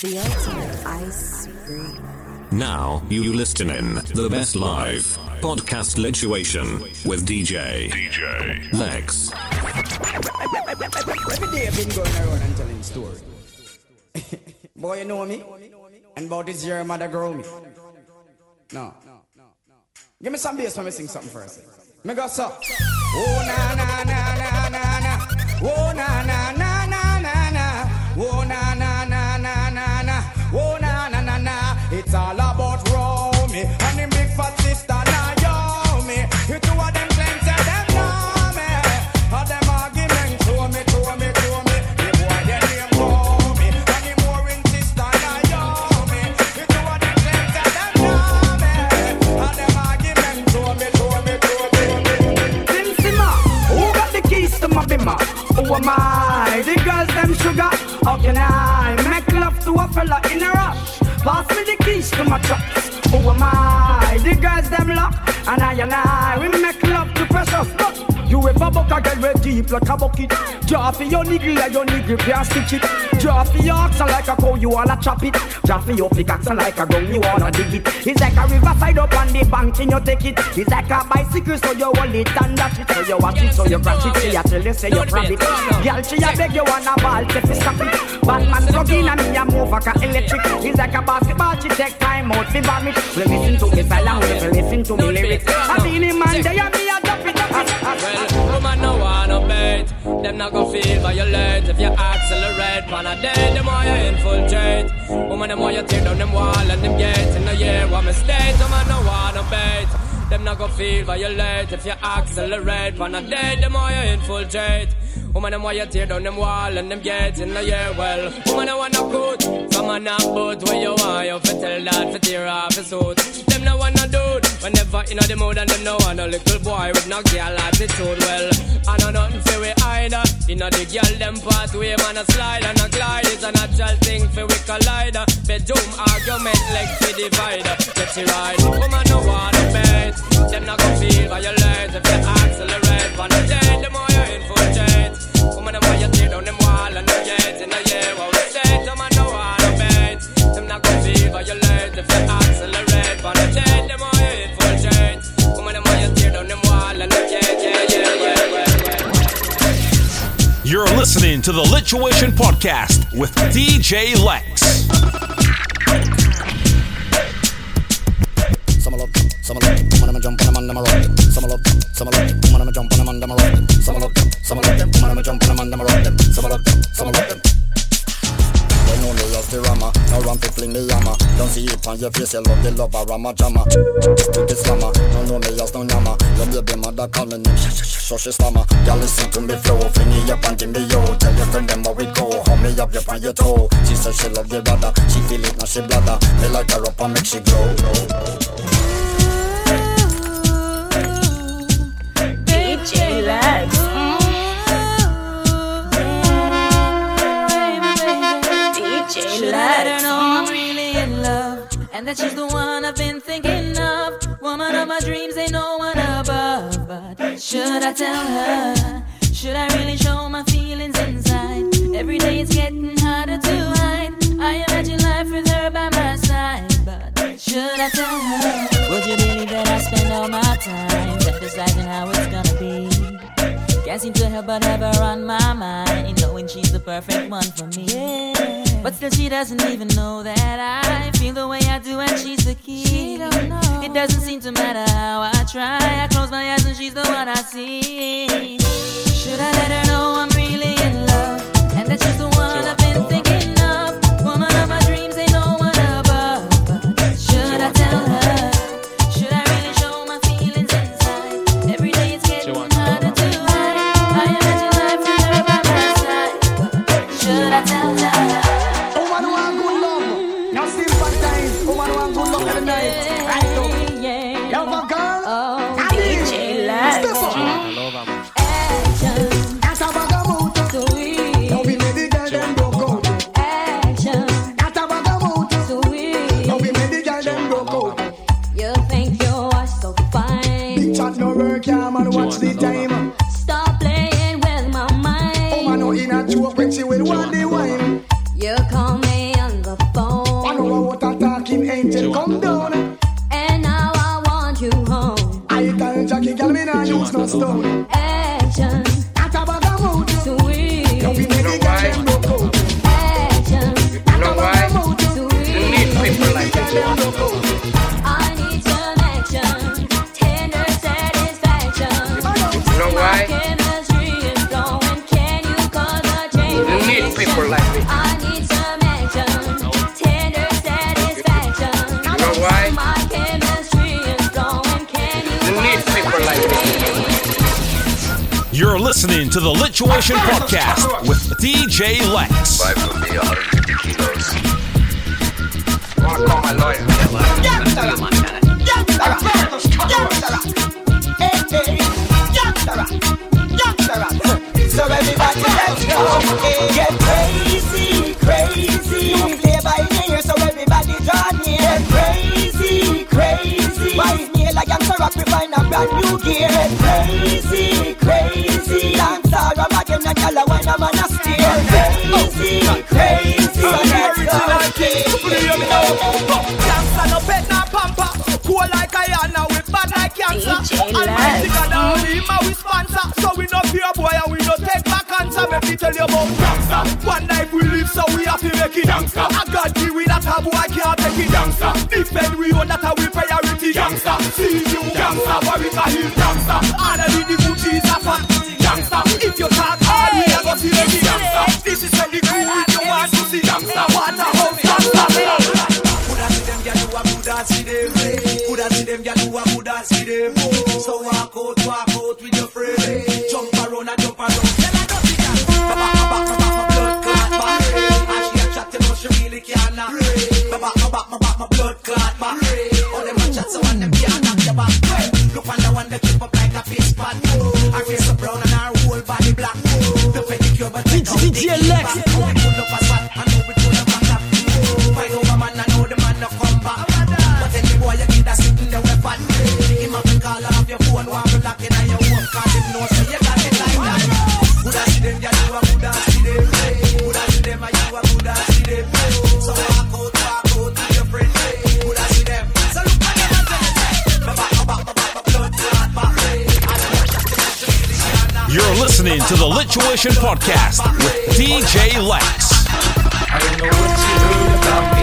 The ultimate ice cream. Now you listen in the best live podcast lituation with DJ DJ Lex. Every day I've been going around and telling stories. Boy, you know me? And about this year, mother grow me. No. Give me some bass when me sing something first. Me go so. Oh na na na na na na. Oh na na na na Who am I? The girls them sugar. How can I make love to a fella in a rush? Pass me the keys to my truck. Who am I? The girls them lock, and I and I we make love to precious. You ever buck a girl with deep like a bucket? Draw for your niggle like your niggle can't stitch it. Draw for your oxen like a cow, you wanna chop it. Draw for your pickaxe like a gun, you wanna dig it. It's like a riverside up on the bank and you take it. It's like a bicycle, so you hold it and dash it. So you watch it, so you crash it. See, I tell you, say you grab it. Girl, she a beg you wanna ball, say fi stop it. Batman plug in and me a move like a electric. It's like a basketball, she take time out fi bomb it. We listen to me style and we listen to me lyrics. I mean, man, they a me a drop it. Woman no wanna. Them not go feel violate if you accelerate. Man a day, the more you infiltrate. Woman, the more you tear down them wall and them gates. In the year, what mistake? Woman no wanna bait. Them not go feel violate if you accelerate. Man a day, the more you infiltrate. Woman, them why you tear down them wall and them gates in the year. Well, woman, I wanna coat. Some man not boat where you want. You fi tell that fi tear off his suit. Them no wanna do dude. Whenever in the mood and them no want a little boy with no girl attitude. Well, I know nothing fi we either. In the girl them pathway, man a slide and a glide. It's a natural thing fi we collide. Bedroom argument like fi divider. Get you right. Woman no wanna bet. Them not gonna feel violate if you accelerate. On the day, the more you infiltrate. Woman, the more you tear down them wall and them gates in the year. What we say, them man no wanna bet. Them not gonna feel violate if you accelerate. On the day, the more you infiltrate. Woman, the more you tear down them wall and them gates. Yeah, yeah, yeah, yeah, yeah. You're listening to the Lituation Podcast with DJ Lex. Some love, some love, woman I'ma jump on them and them a rock them. Some love, some love, woman I'ma jump on them and them a rock them. Some love, some love, woman I'ma jump on them and them a rock them. Some love, some love them. They know me as the rama, now run fi fling the hammer. Don't see it on your face, you love the lover, rama jama. To the slammer, now know me as no nyama. Your baby mother call me name, so she stammer. Girl listen to me flow, fling it up and give me yo. Tell your friend them how we go, hold me up, you on your toe. She said she love the brother, she feel it now she bladder. Me like her up and make she glow. DJ Lex. DJ Every day it's getting harder to hide. I imagine life with her by my should I tell her? Would you believe that I spend all my time fantasizing how it's gonna be? Can't seem to help but have her on my mind, knowing she's the perfect one for me. Yeah. But still, she doesn't even know that I feel the way I do, and she's the key. It doesn't seem to matter how I try. I close my eyes and she's the one I see. Should I let her know I'm really in love Should I tell stone. Action, Not a bag of mood. sweet. Don't be making girl them look out. Action, Not a bag of mood. sweet. need people like Girl them look out. Listening to the Lituation Podcast with DJ Lex. Five from me, 150 kilos. I wanna call my lawyer. So everybody let's go Get crazy, crazy Play by rock we find a brand new gear. Crazy, crazy. Dance all rum again and y'all when I'm on a steer Crazy, crazy. So let's go Cancer no pet no pamper Cool like a yana we bad like cancer Almighty. God and a we sponsor So we no fear boy and we take back me tell you about gangster One life we live so we have to make it gangster I got deal with that a boy can't take it gangster Defend we own that a we priority gangster See you gangster Warwick a hill gangster All of the Gucci is a fat gangster If you talk hard we a go see the gangster This is when the crew with you want to see gangster Waterhouse gangster Coulda see them gyal, you a coulda see them. Coulda see them gyal, you a coulda see them. So walk out, walk the keep up like a fish pot. Her face brown and her whole body black. The pedicure, but take out to the Lituation Podcast with DJ Lex. I don't know what you heard about me.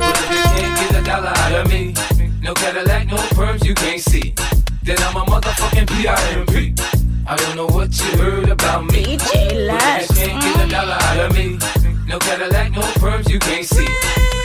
But if you can't get a dollar out of me, no Cadillac, no perms you can't see. Then I'm a motherfucking PIMP. I don't know what you heard about me. DJ But if you can't get a dollar out of me, no Cadillac, no perms you can't see.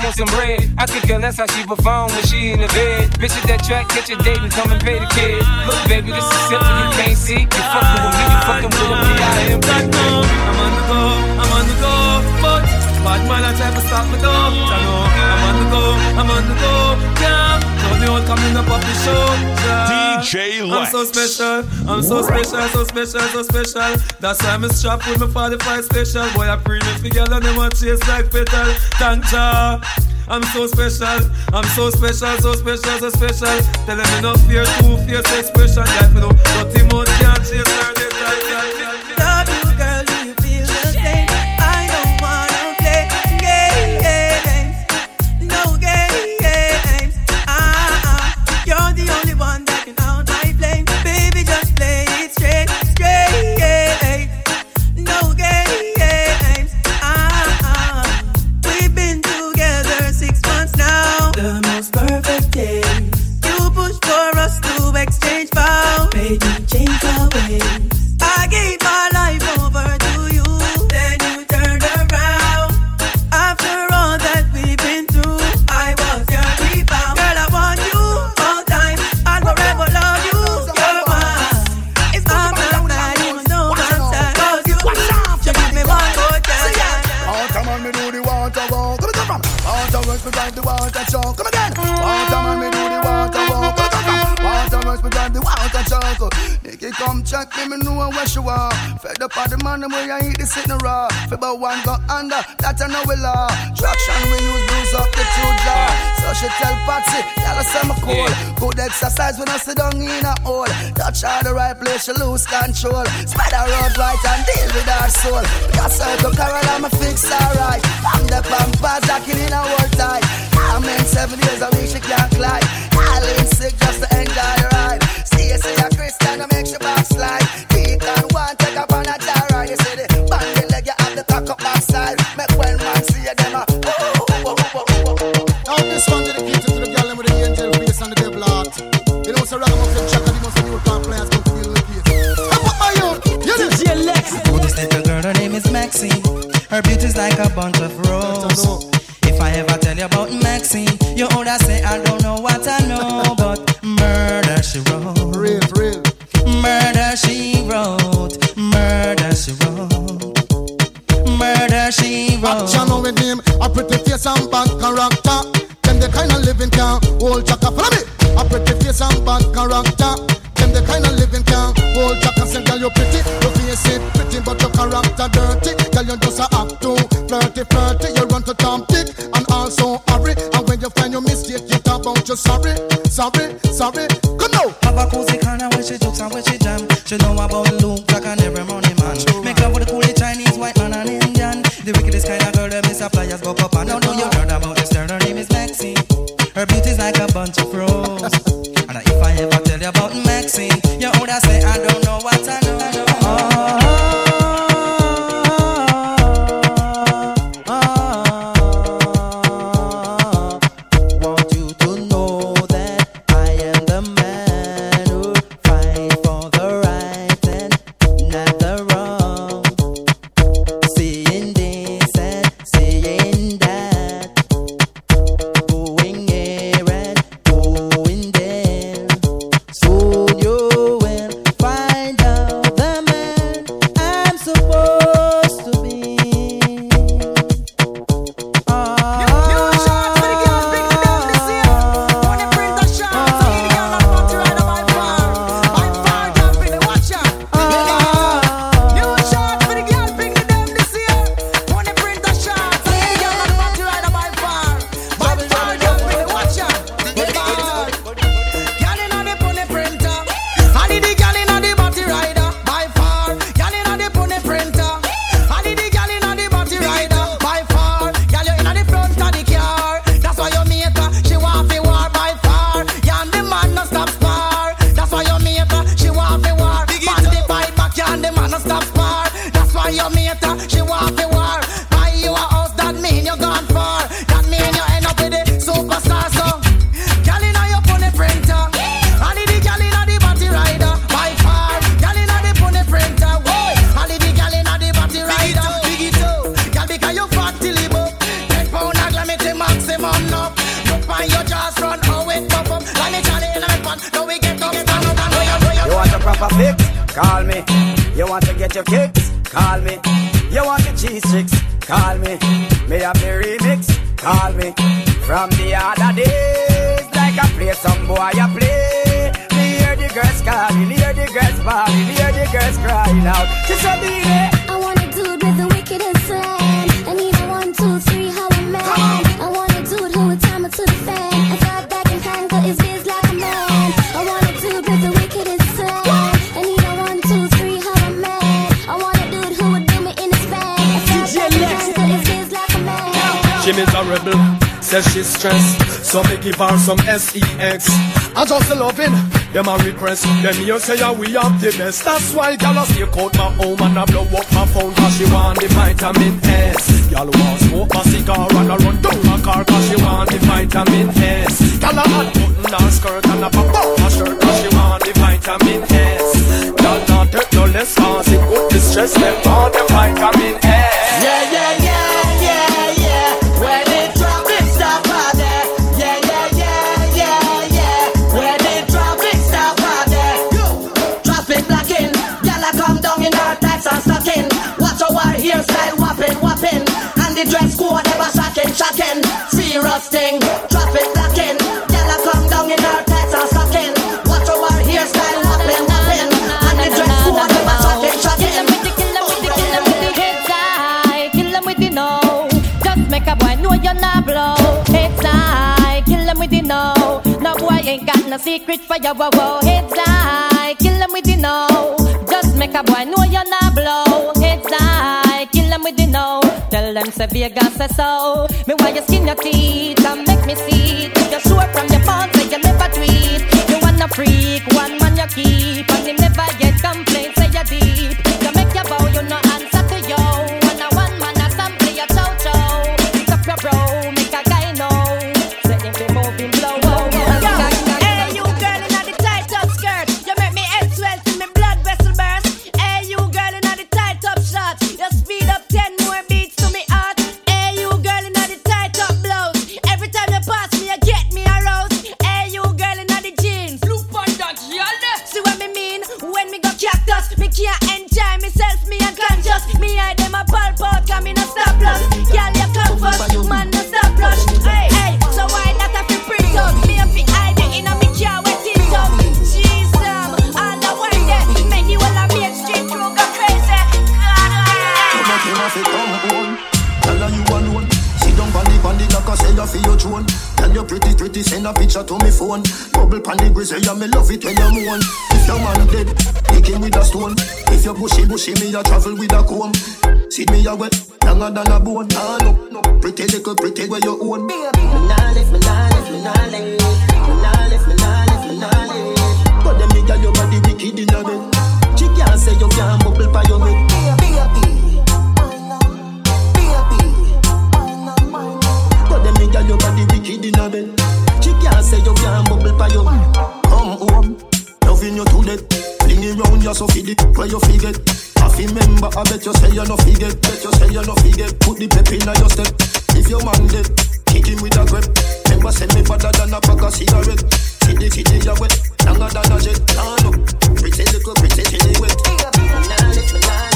want some bread. I could care less how she perform when she in the bed. Bitch at that track, catch a date and come and pay the kid. Look, baby, this is simple, you can't see. You fucking with me, you fucking with a P.I.M.P. Right now, I'm on the go, I'm on the go, but bad man I try to stop me though. I know I'm on the go, I'm on the go, yeah. The old coming up off the show, yeah. DJ I'm so special, I'm so special, so special, so special. That's why I'm strapped with my 45 special. Boy, I premium for girl and them want chase like petal. Thank ya. I'm so special, I'm so special, so special, so special. Tell them enough fear, two fierce expression. If you know, dirty mouth can't chase her, one go under. That I know we law. Traction we use booze up the two jaw. So she tell Patsy, y'all a summer cool. Good exercise when I sit down in a hole. Touch her the right place, she lose control. Spider road right and deal with her soul. Because her to Carol, I'ma fix her right. I'm the pampas, I can in a world tight. I'm in seven years a week, she can't climb. I lean sick just to enjoy the ride. See you, see a Christian, I make you backslide. Her beauty's like a bunch of roses. If I ever tell you about Maxine, your older say I don't me you say yeah, we have the best. That's why gal a stay out my home and I blow up my phone Cause she want the vitamin S. Gal want smoke a cigar and I run down my car Cause she want the vitamin S. Gal a hot button her skirt and a pop up her shirt Cause she want the vitamin S. Gal not take no less cause it could distress them for the vitamin S. no secret for you. Whoa, whoa. Heads high, kill them with you know. Just make a boy know you're not blow. Heads high, kill them with you know. Tell them say Vegas say so. Me why you skin your teeth and make me see. If you're sure from your phone, say you never tweet. You wanna freak, one man you keep, the grizzly me love it when you moan. If your man dead, kick him with a stone. If you bushy bushy me a travel with a comb. See me a wet, longer than a bone. Ah no no, pretty little pretty where you own. Me nah left, me nah left, me nah left. Me nah left, me nah left, me nah left. But them your body wicked in a bed. She can't say you can't bubble pa your head. Girl your body wicked in a bed. She can't say you can't bubble pa your Come home, loving you to death. Fling it round you so feed it where you forget. Half remember, I bet you say you no forget. Bet you say you no forget. Put the pep in your step. If your man dead, kick him with a grip. Remember, send me better than a pack of cigarette. See the kitty you wet, longer than a jet. Ah no, pretty little pretty chilly wet. But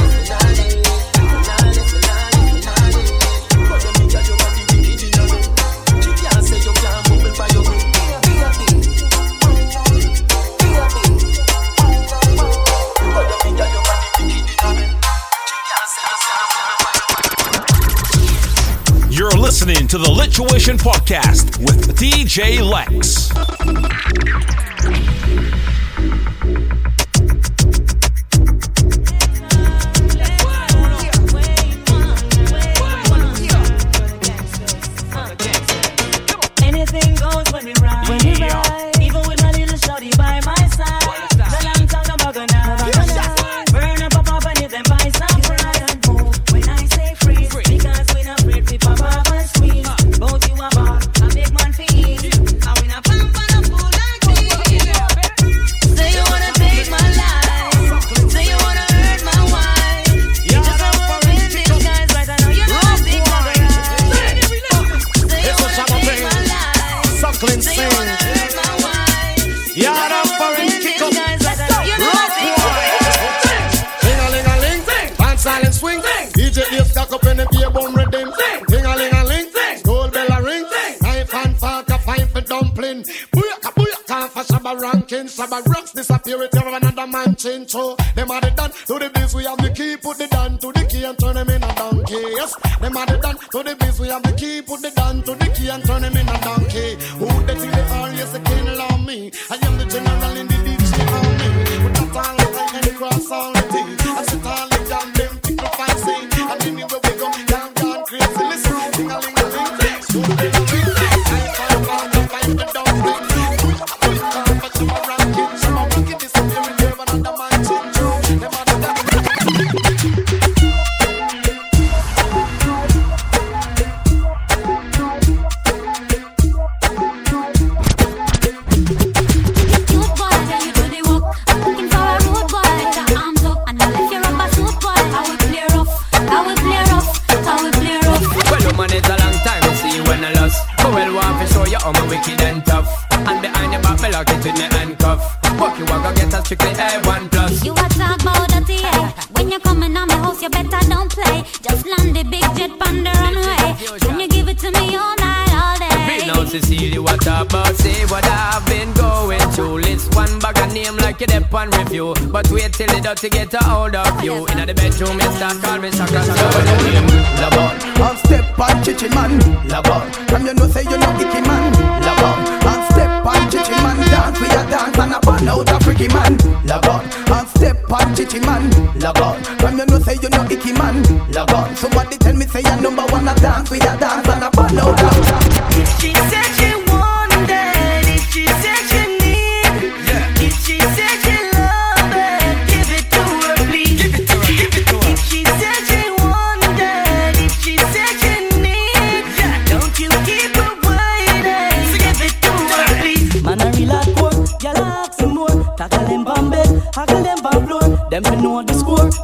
listening to the Lituation Podcast with DJ Lex. Anything goes when. To handcuff. Fuck you, I go get a strictly A1 plus. You a talk about dirty, yeah. When you coming on my house, you better don't play. Just land the big jet on the runway. Can you give it to me all night, all day? Big now, Cecilia, what about? Say what I've been going through. List one bag of name like you dep on review. But wait till the dirty get a hold of you. In the bedroom, you start call me Shaka Labon. On step on chichi man. Labon. From you know say you know icky man. burn out a freaky man, log on. And step on chichi man, log on. From you know say you know icky man, log on. Somebody tell me say you number one a dance, we a dance and I burn out a. She said.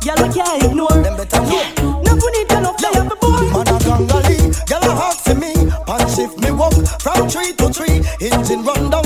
Gyal we can't ignore. Them better know. No put it on up, up the board. Man a gangali, girl a hawk for me. Pan shift me walk from tree to tree. Engine run down,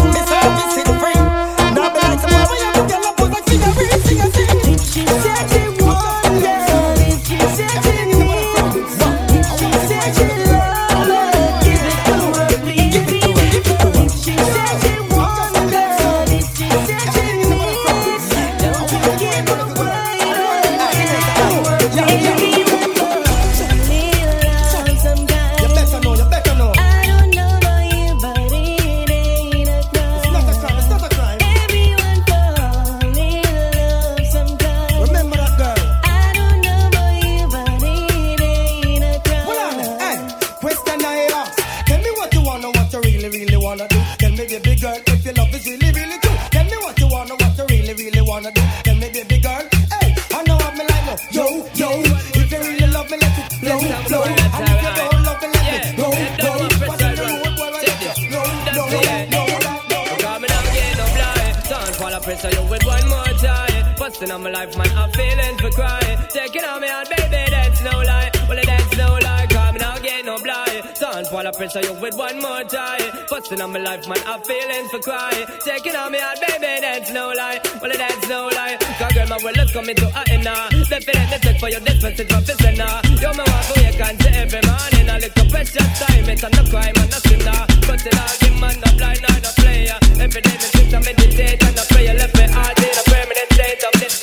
Busting on my life, man, I'm feeling for crying. Taking on me out, baby, that's no lie. Well, that's no lie. Coming out, get no blind. Don't fall a pressure you with one more time. Busting on my life, man, I'm feeling for crying. Taking on me out, baby, that's no lie. Well, that's no lie. Cause girl, my world is coming to an end now. Definitely take for your distance, from the now. You're my wife, who you can see every morning. I look little precious time, it's no crime, and no sin now. But still, I give man, no blind, no player. Every day, me sit and meditate and I pray. Left me heart in a permanent state of despair.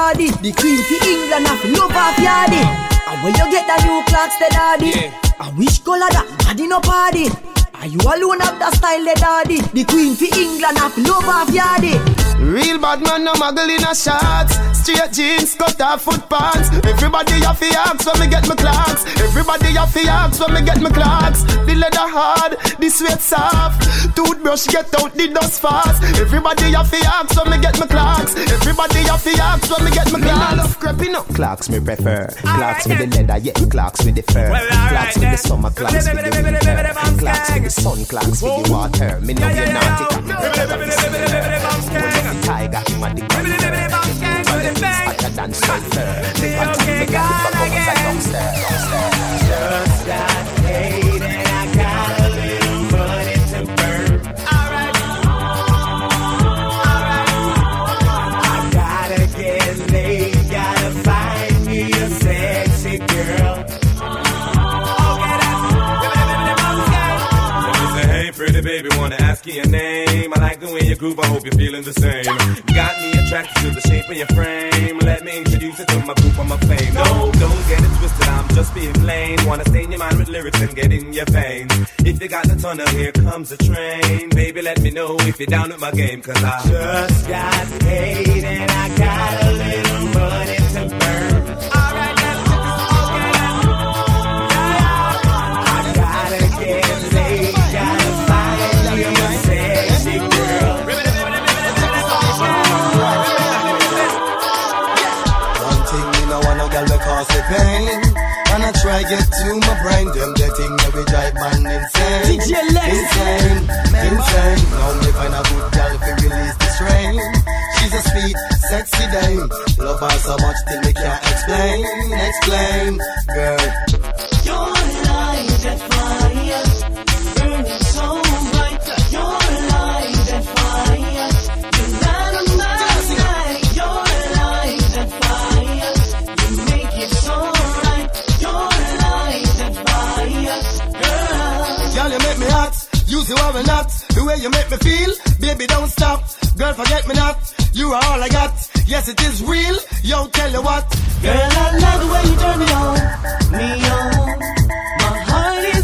Daddy. The queen to England have love of yardy. And when you get the new clocks, the daddy. And which color that? Daddy no party. And you alone have the style, the daddy. The queen to England have love of yardy. Real bad man, no muggle in a shots. Straight jeans, cut off foot pants. Everybody have to ask when me get my clocks. Everybody have to ask when me get my clocks. The leather hard, the sweat soft. Toothbrush get out the dust fast. Everybody have to ask when me get my clocks. Everybody have to ask when me get my clocks. love creeping up. Clocks me prefer. Clocks with the leather, yeah. Clocks with the fur. Clocks with the summer, clocks with the winter. Clocks with the sun, clocks with the water. Me know you're naughty. Tiger, him a be like the bubbles like dumpster. Just got paid and I got a little money to burn. Alright, alright. I gotta get laid, gotta find me a sexy girl. Okay, Say, hey, pretty baby, wanna ask you your name? I like the way you groove, I hope you're feeling the same. Got me attracted to the shape of your frame. My group, I'm a flame. No, don't get it twisted, I'm just being plain. Wanna stain your mind with lyrics and get in your veins. If you got the tunnel, here comes a train. Baby, let me know if you're down with my game, cause I just got paid and I got a little money to burn. Try get to my brain, them the thing that we drive man insane. DJ Lex. Insane, insane. Now me find a good girl to release the strain. She's a sweet, sexy dame. Love her so much till we can't explain, explain, girl. Your light You or not. The way you make me feel, baby, don't stop. Girl, forget me not. You are all I got. Yes, it is real. Yo, tell you what. Girl, I love the way you turn me on, me on. My heart is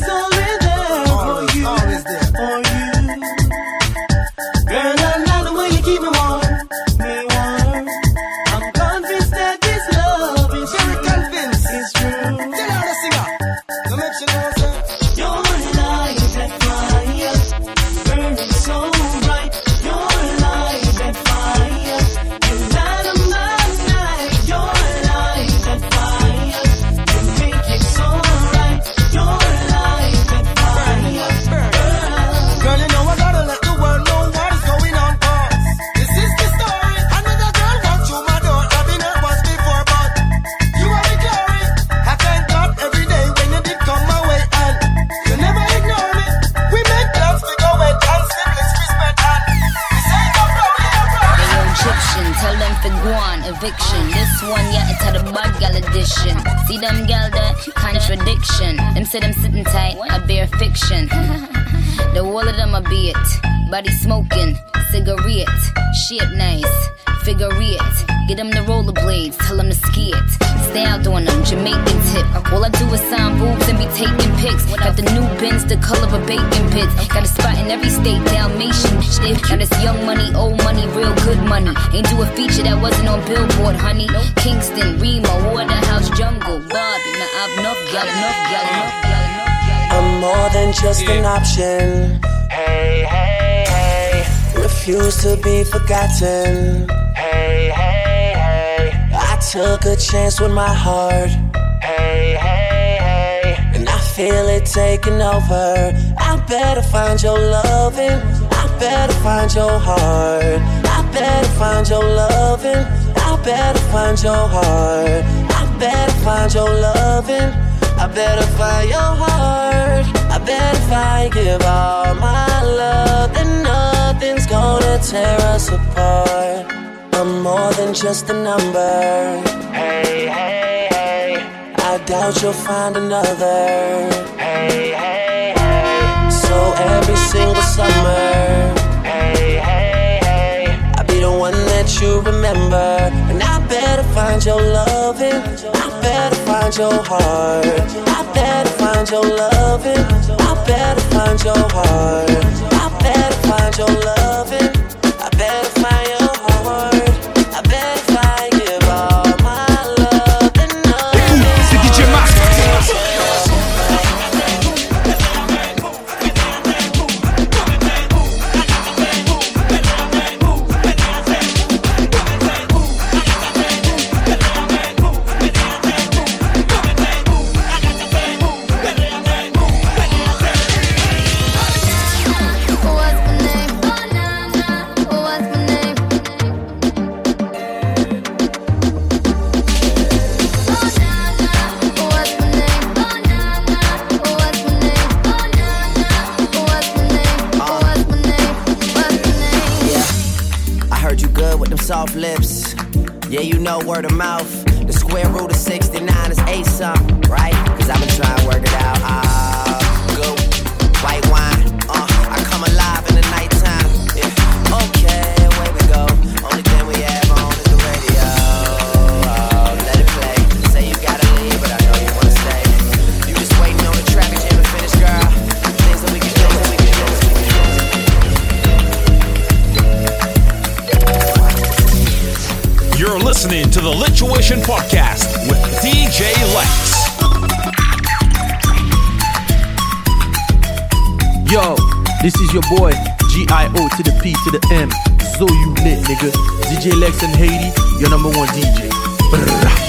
young money, old money, real good money. Ain't do a feature that wasn't on Billboard, honey. Kingston, Remo, Waterhouse, Jungle, Bobby. Now I've enough gal, enough gal, enough gal, enough. I'm more than just an option. Hey, hey, hey. Refuse to be forgotten. Hey, hey, hey. I took a chance with my heart. Hey, hey, hey. And I feel it taking over. I better find your loving. I better find your heart. I better find your loving. I better find your heart. I better find your loving. I better find your heart. I bet if I give all my love, then nothing's gonna tear us apart. I'm more than just a number. Hey, hey, hey. I doubt you'll find another. You remember. And I better find your loving. I better find your heart. I better find your loving. I better find your heart. I better find your loving. I better find Podcast with DJ Lex. Yo, this is your boy, G-I-O to the P to the M. So you lit, nigga. DJ Lex and Haiti, your number one DJ.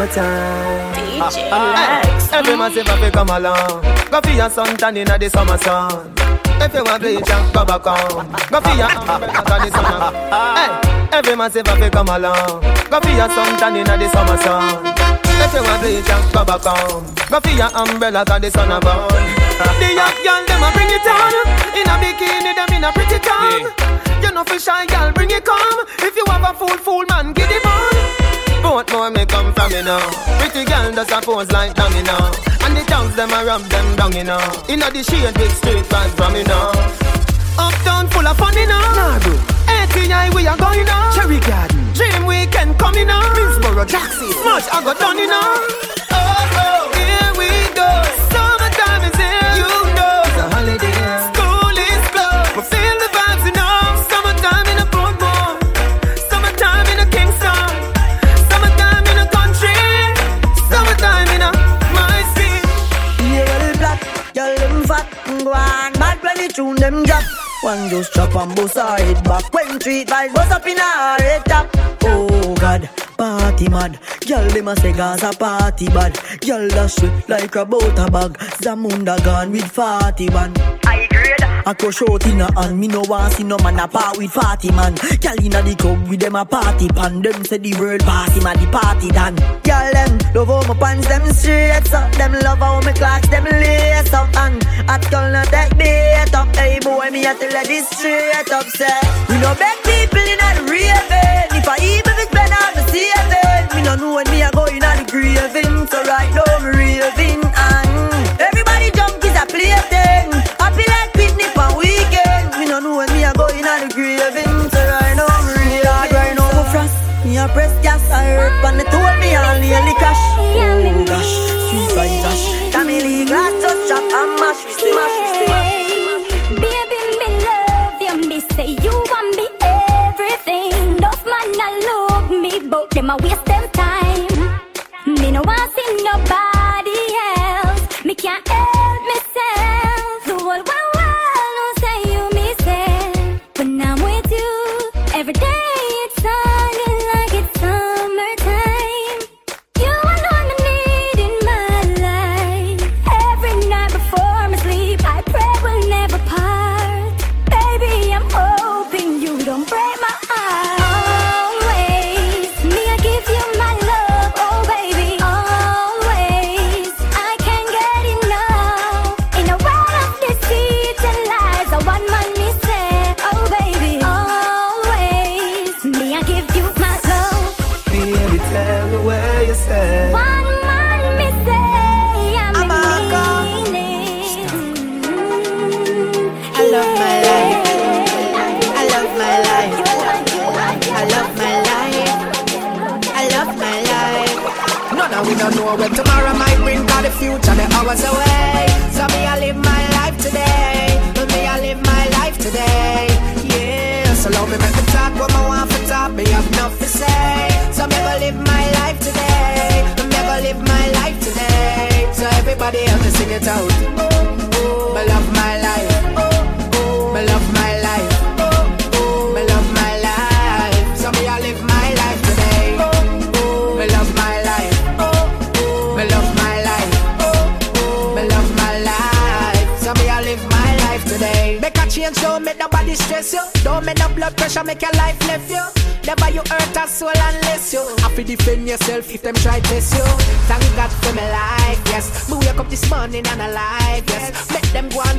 Summertime. DJ Lex. Every massive have come along. Go for your suntan inna the summer sun. If you want bleach, go back on. Go for your umbrella 'cause the summer. Hey, every massive have come along. Go for your suntan inna the summer sun. If you want bleach, go back on. Go for your umbrella 'cause the sun a. The young girl them a bring it on. In a bikini, them in a pretty tongue. You know for shy girl, bring it come. If you have a fool, fool man, get it more may come from you know. Pretty girl does a pose like them you know. And the tongues them a rub them down you know. Inna the shade with street vibes from you know. Uptown full of fun you know. Nah, bro. ATI we are going on. Cherry Garden. Dream weekend coming on. Minsboro, Jackson. Much I got done you know. Oh, oh, here we go. Tune them drop One just chop and bust her head back. When treat vibes bust up in her head top. Oh God, party mad. Girl them a say Gaza party bad. Girl that sweet like a butter bag. Zamunda gone with 40 man I crush out in a hand. Me no want see no man a part with 40 man. Girl inna the club with them a party pan. Them say the world pass him the party done Girl them love how my pants them straight up. Them love how my clocks them lace up. And at not take bait up. Hey boy me a tell her this straight up Say. We no beg people in a raving If I even if better I'm saving. Me no know when me a going on the grieving. So right now me raving I hurt when they told me I'll nearly crash. Oh gosh, sweet by dash. Tammy Lee glass touch chop and mash. We smash, we smash. Baby, me love you. Me say you want me everything. Those man a love me, but them a waste them time. Me no want see nobody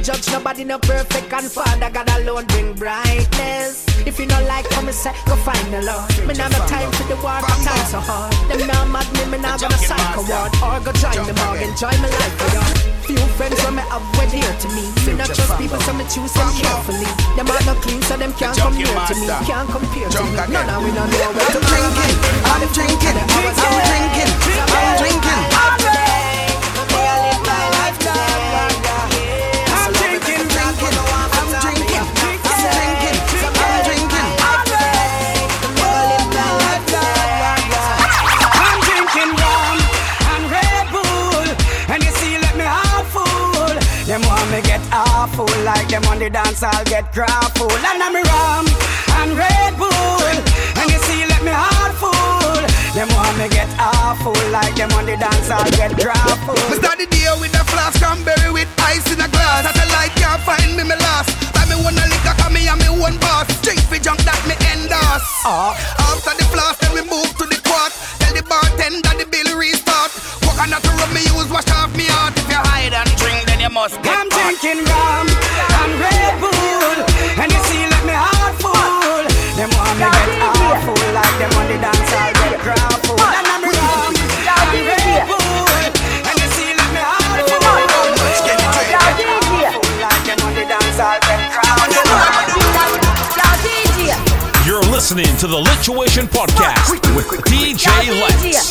Judge nobody no perfect and Father God alone bring brightness. If you don't like come and say, go find the Lord. Me now no time for the war, my time so hard. Them now mad me, me now gonna psycho ward or go join the morgue, enjoy my life for. Few friends when me have were dear to me. Me not trust people, so me choose them carefully. Them are not clean, so them can't come near to me. Can't compare to me. No, no, we don't know where to drinking. I'm drinking. I'm drinking. I'm drinking. I'm drinking, them on the dance, I'll get full. And I'm rum and Red Bull, and you see, let me half full. Them want me get half full, like them on the dance, I'll get full. Me start the day with a flask cranberry with ice in a glass. Satellite can't find me, me lost. Buy me one a liquor, cause me and me one boss. Drink for junk that me endorse. Uh, after the flask, then we move to the quart. Tell the bartender the bill restart. Coconut rum me use, wash off me heart. If you hide and drink, then you must get I'm drinking rum and Red Bull, and you see, let me heart full. Them want me get half full, like them on the dance, listening to the Lituation Podcast with DJ Lex.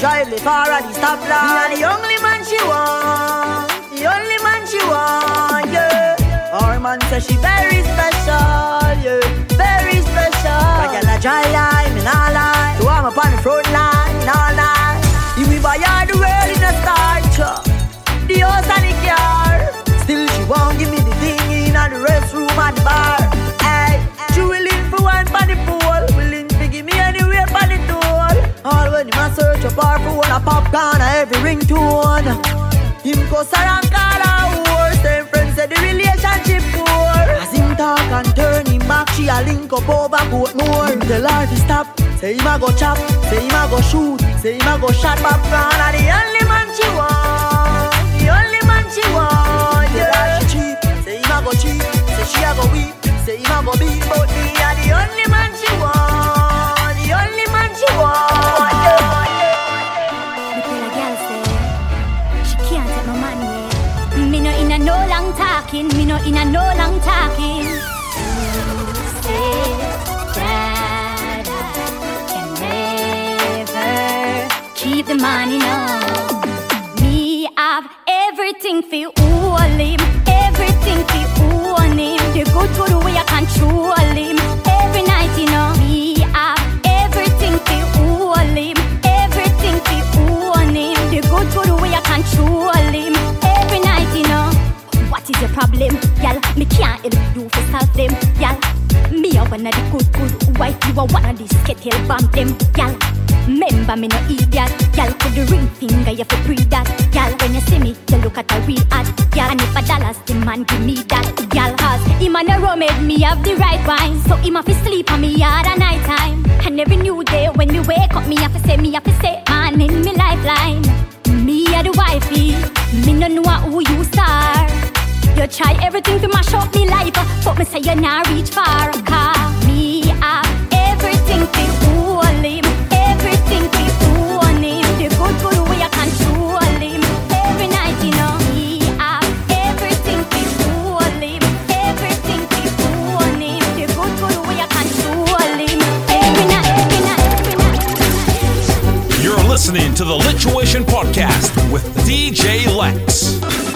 Drive the car at the stoplight. Me the only man she want. The only man she want, yeah. Our man says she very special, a search up her phone, a popcorn, a every ringtone. Him her and call her whore. Same friends say the relationship poor. As him talk and turn him back, she a link up over Portmore. Him tell her to stop. Say him a go chop, say him a go shoot, say him a go shot round. And the only man she want, the only man she want. Yeah, she cheap. Say him a go cheap, say she a go weep, say him a go beat, but me a the only man she want, the only man she want. No long talking. Me no in a no long talking. Say that I can never keep the money. No, me have everything for all him. Everything for own him. The good good way I control problem, y'all? Me can't help you for solve them, y'all. Me a one of the good good wife, you a one of the skittle bomb them, y'all. Remember me no idiot, y'all. Put the ring finger, you fi pre that, y'all. When you see me, you look at a real ad, y'all. And if a dollars, the man give me that, y'all. Cause him and a made me have the right wine, so him a fi sleep on me hard at night time. And every new day when me wake up, me a fi say, me a fi say, man in me lifeline. Me a the wifey, me no know who you star. You try everything to mash up me life, uh, but me say you not reach far. Cause me have everything to hold him, everything to own him. The good good way I control him. Every night you know me have everything to hold him, everything to own him. The good good way I control him. Every night, every night, every night. You're listening to the Lituation Podcast with DJ Lex.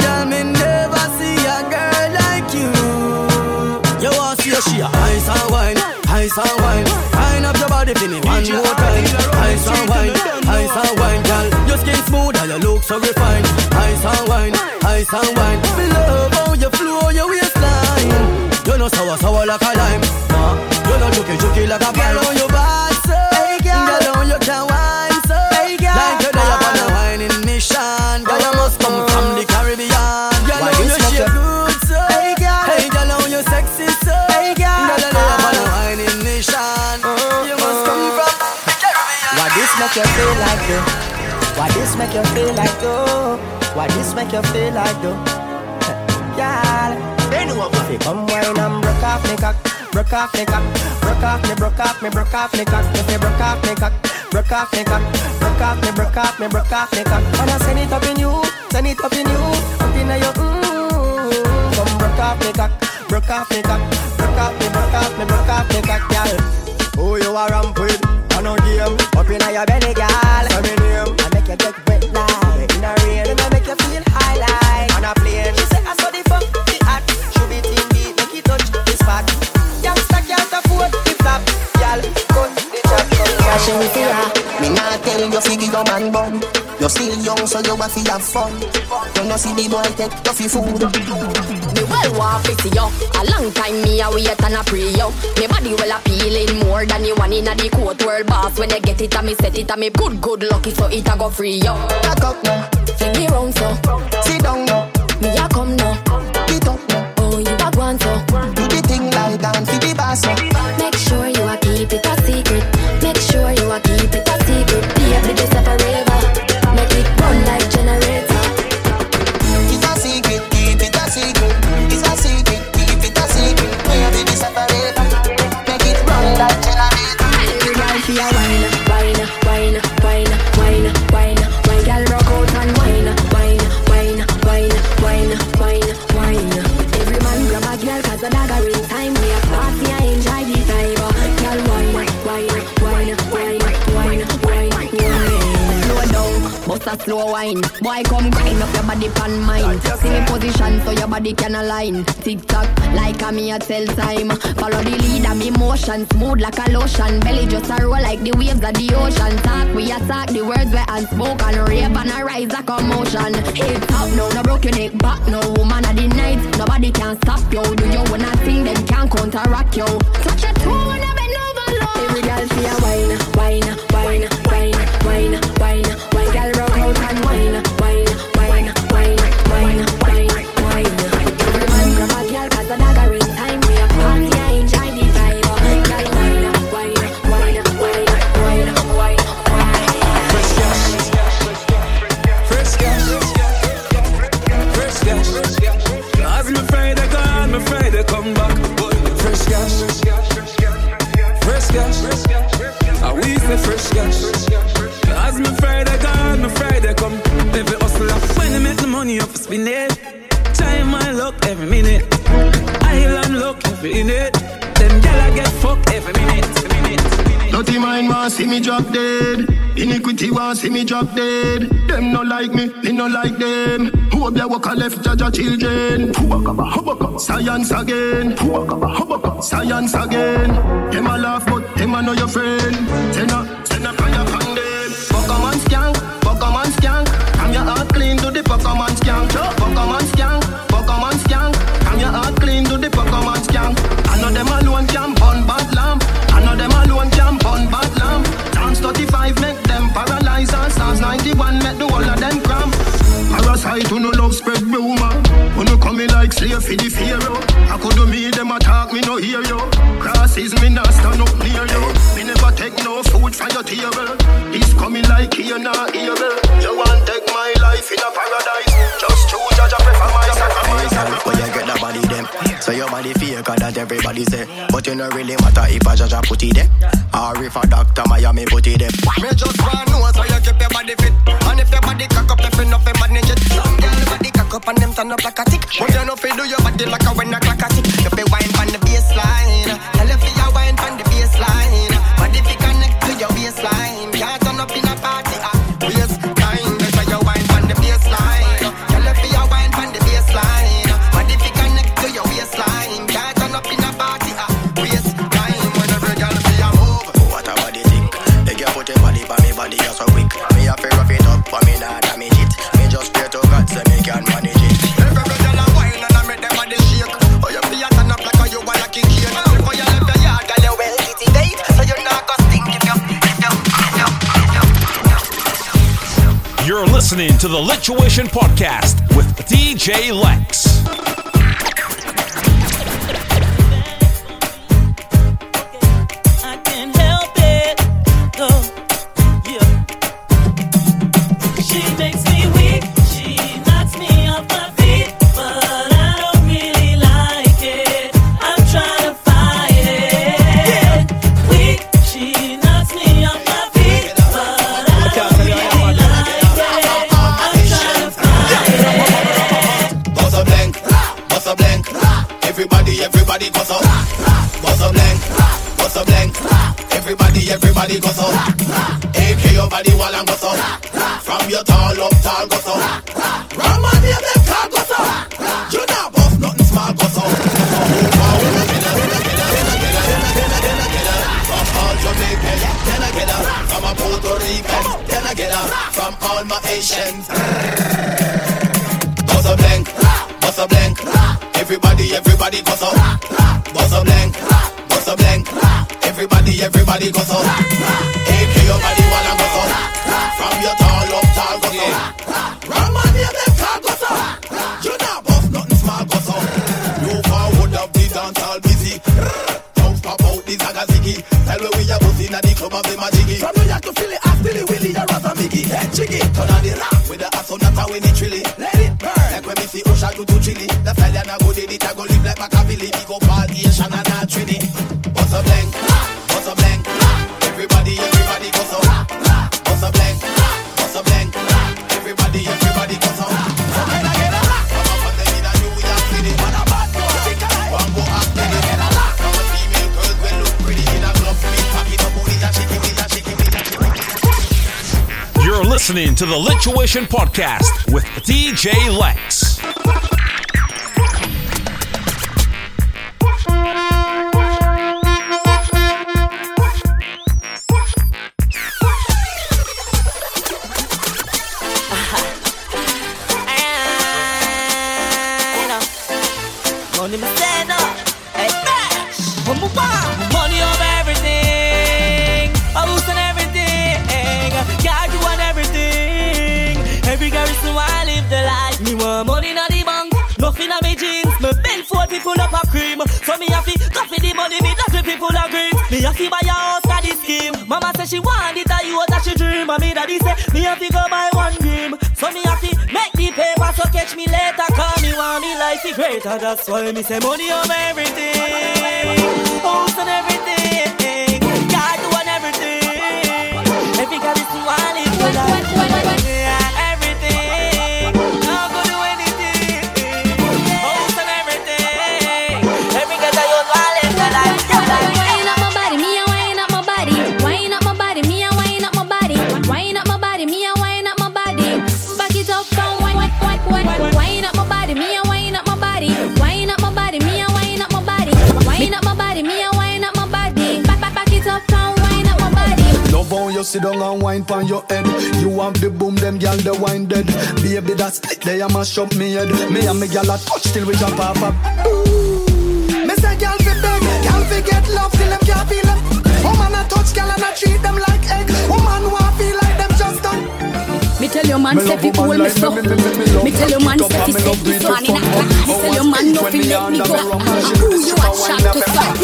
Girl, me never see a girl like you. You want to see she a ice and wine, ice and wine. Wine up your body for me one more time. Ice and wine, ice and wine, girl. Your skin smooth and your look so refined. Ice and wine, ice and wine. Me love how you flow your waistline. You know sour, sour like a lime. Nah, you know juky, juky like a pine. Girl, on your bad so. Hey, girl. Girl, on your can wine so. Hey, girl. Like you day up on a whining mission. Girl, make you feel like though? Why this make you feel like though? Why this make you feel like though? Girl, they know what you come wine and broke off me cock, broke off me cock, broke off me, broke off me, broke off me cock. If you broke off me cock, broke off me cock, broke off me, broke off me, broke off me cock. I send it up in you, send it up in you, up in your mm. Come broke off me cock, broke off me cock, broke off me, broke off me, broke off me cock, girl. Who you are ramp with? Know game. Up in your belly, girl. Say me name. I make you get wet like in a rain. And I make you feel high like on a plane. She say I saw the fuck the hot. Should be team beat, make it touch the spot. Youngster can't afford the flap. Girl, cut the chat. Crashing me not tell you figure your man bun. You still young, so you have to have fun. You know see the boy take your fi food. Me well want see you. A long time me a wait and a pray you. Me body well appealing more than you one inna the court world boss. When you get it, and me set it, and me good good lucky so it a go free you. Back up now, Fling me round so. Body can align. Tick tock, like a me a tell time. Follow the lead of me motion, smooth like a lotion. Belly just a roll like the waves of the ocean. Talk, we attack the words we unspoken. Rave and a rise a motion. Head top, no, no broke your neck back, no woman of the night. Nobody can stop you. Do you wanna thing, them can't counteract you. Touch your toe when I bend over. Every girl see a wine, wine, Dirty mind want see me drop dead. Iniquity want see me drop dead. Them no like me, me no like them. Who up there walk a left judge a children? Science again. Science again. Them a laugh but them a know your friend. Send Slave for the pharaoh. I could do me, them attack me, no hear you. Crosses me, not stand up near you. Me never take no food from your table. This coming like here, not evil. You want take my life in a paradise. Just choose judge, I prefer my sacrifice. Where you get the body, them. So your body faker that everybody say. But you know really matter if I judge, a put it there. Or if a doctor, Miami put it there. Me just want know so you keep your body fit. And if your body cock up, if enough, up and them turn up like a tick. What you know feel do your body like a when a clock a tick. You're listening to the Lituation Podcast with DJ Lex. for the gutter. AK over the wall and gutter. From your tall up tall gutter. Raman near them car gutter. You not buff nothing small gutter. From all Jamaican, then I get up. From a Puerto Rican. From all my Asians. Gutter blank, gutter blank. Everybody, everybody gutter. Gutter blank body, everybody go up. AK your body while I goes up. From your tall up, tall goes up. My name, them car goes up. You not boss, nothing smart goes up. Of the dance all busy. Pop out. Tell we are buzzing at the club of the majiggy. From New York to Philly, I Willie, your Raza Head jiggy, turn on the rap with the ass on that when. Let it burn, like when we see Usher do to chili. The fella na go, they did a go listening to the Lituation Podcast with DJ Lex. that's why me say money over everything. They a mash up me head. Me and me gyal a touch till we jump off up. Ooh. your man step it cool me so Me tell your man step it step it. so in a Me tell your man no fi let me go. Ah, who you a chat to fight?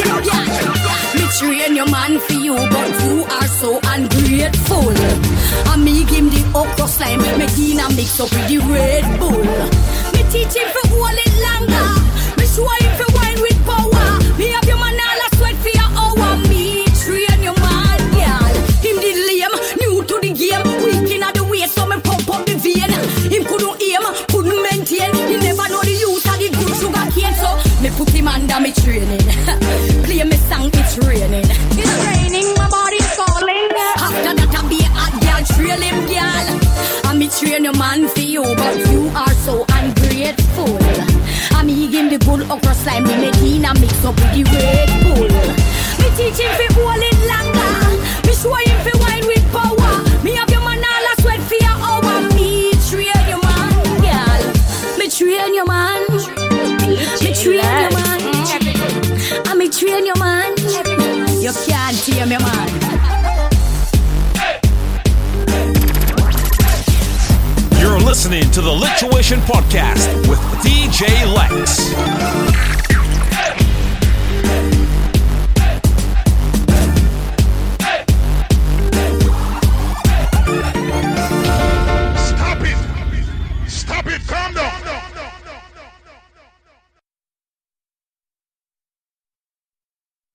Me train your man for you But you are so ungrateful. I me give him the okra slime Me give him mix up with the Red Bull. Me teach him for all it longer. Me show him for wine with power. Me have your training. Play me song, it's raining. It's raining, my body's calling. After that, I be a girl, trailing girl. I me train your man for you, but you are so ungrateful. I me give him the good okra slime, me Medina mix up with the Red Bull. Me teach him fi hold it listening to the Lituation Podcast with DJ Lex.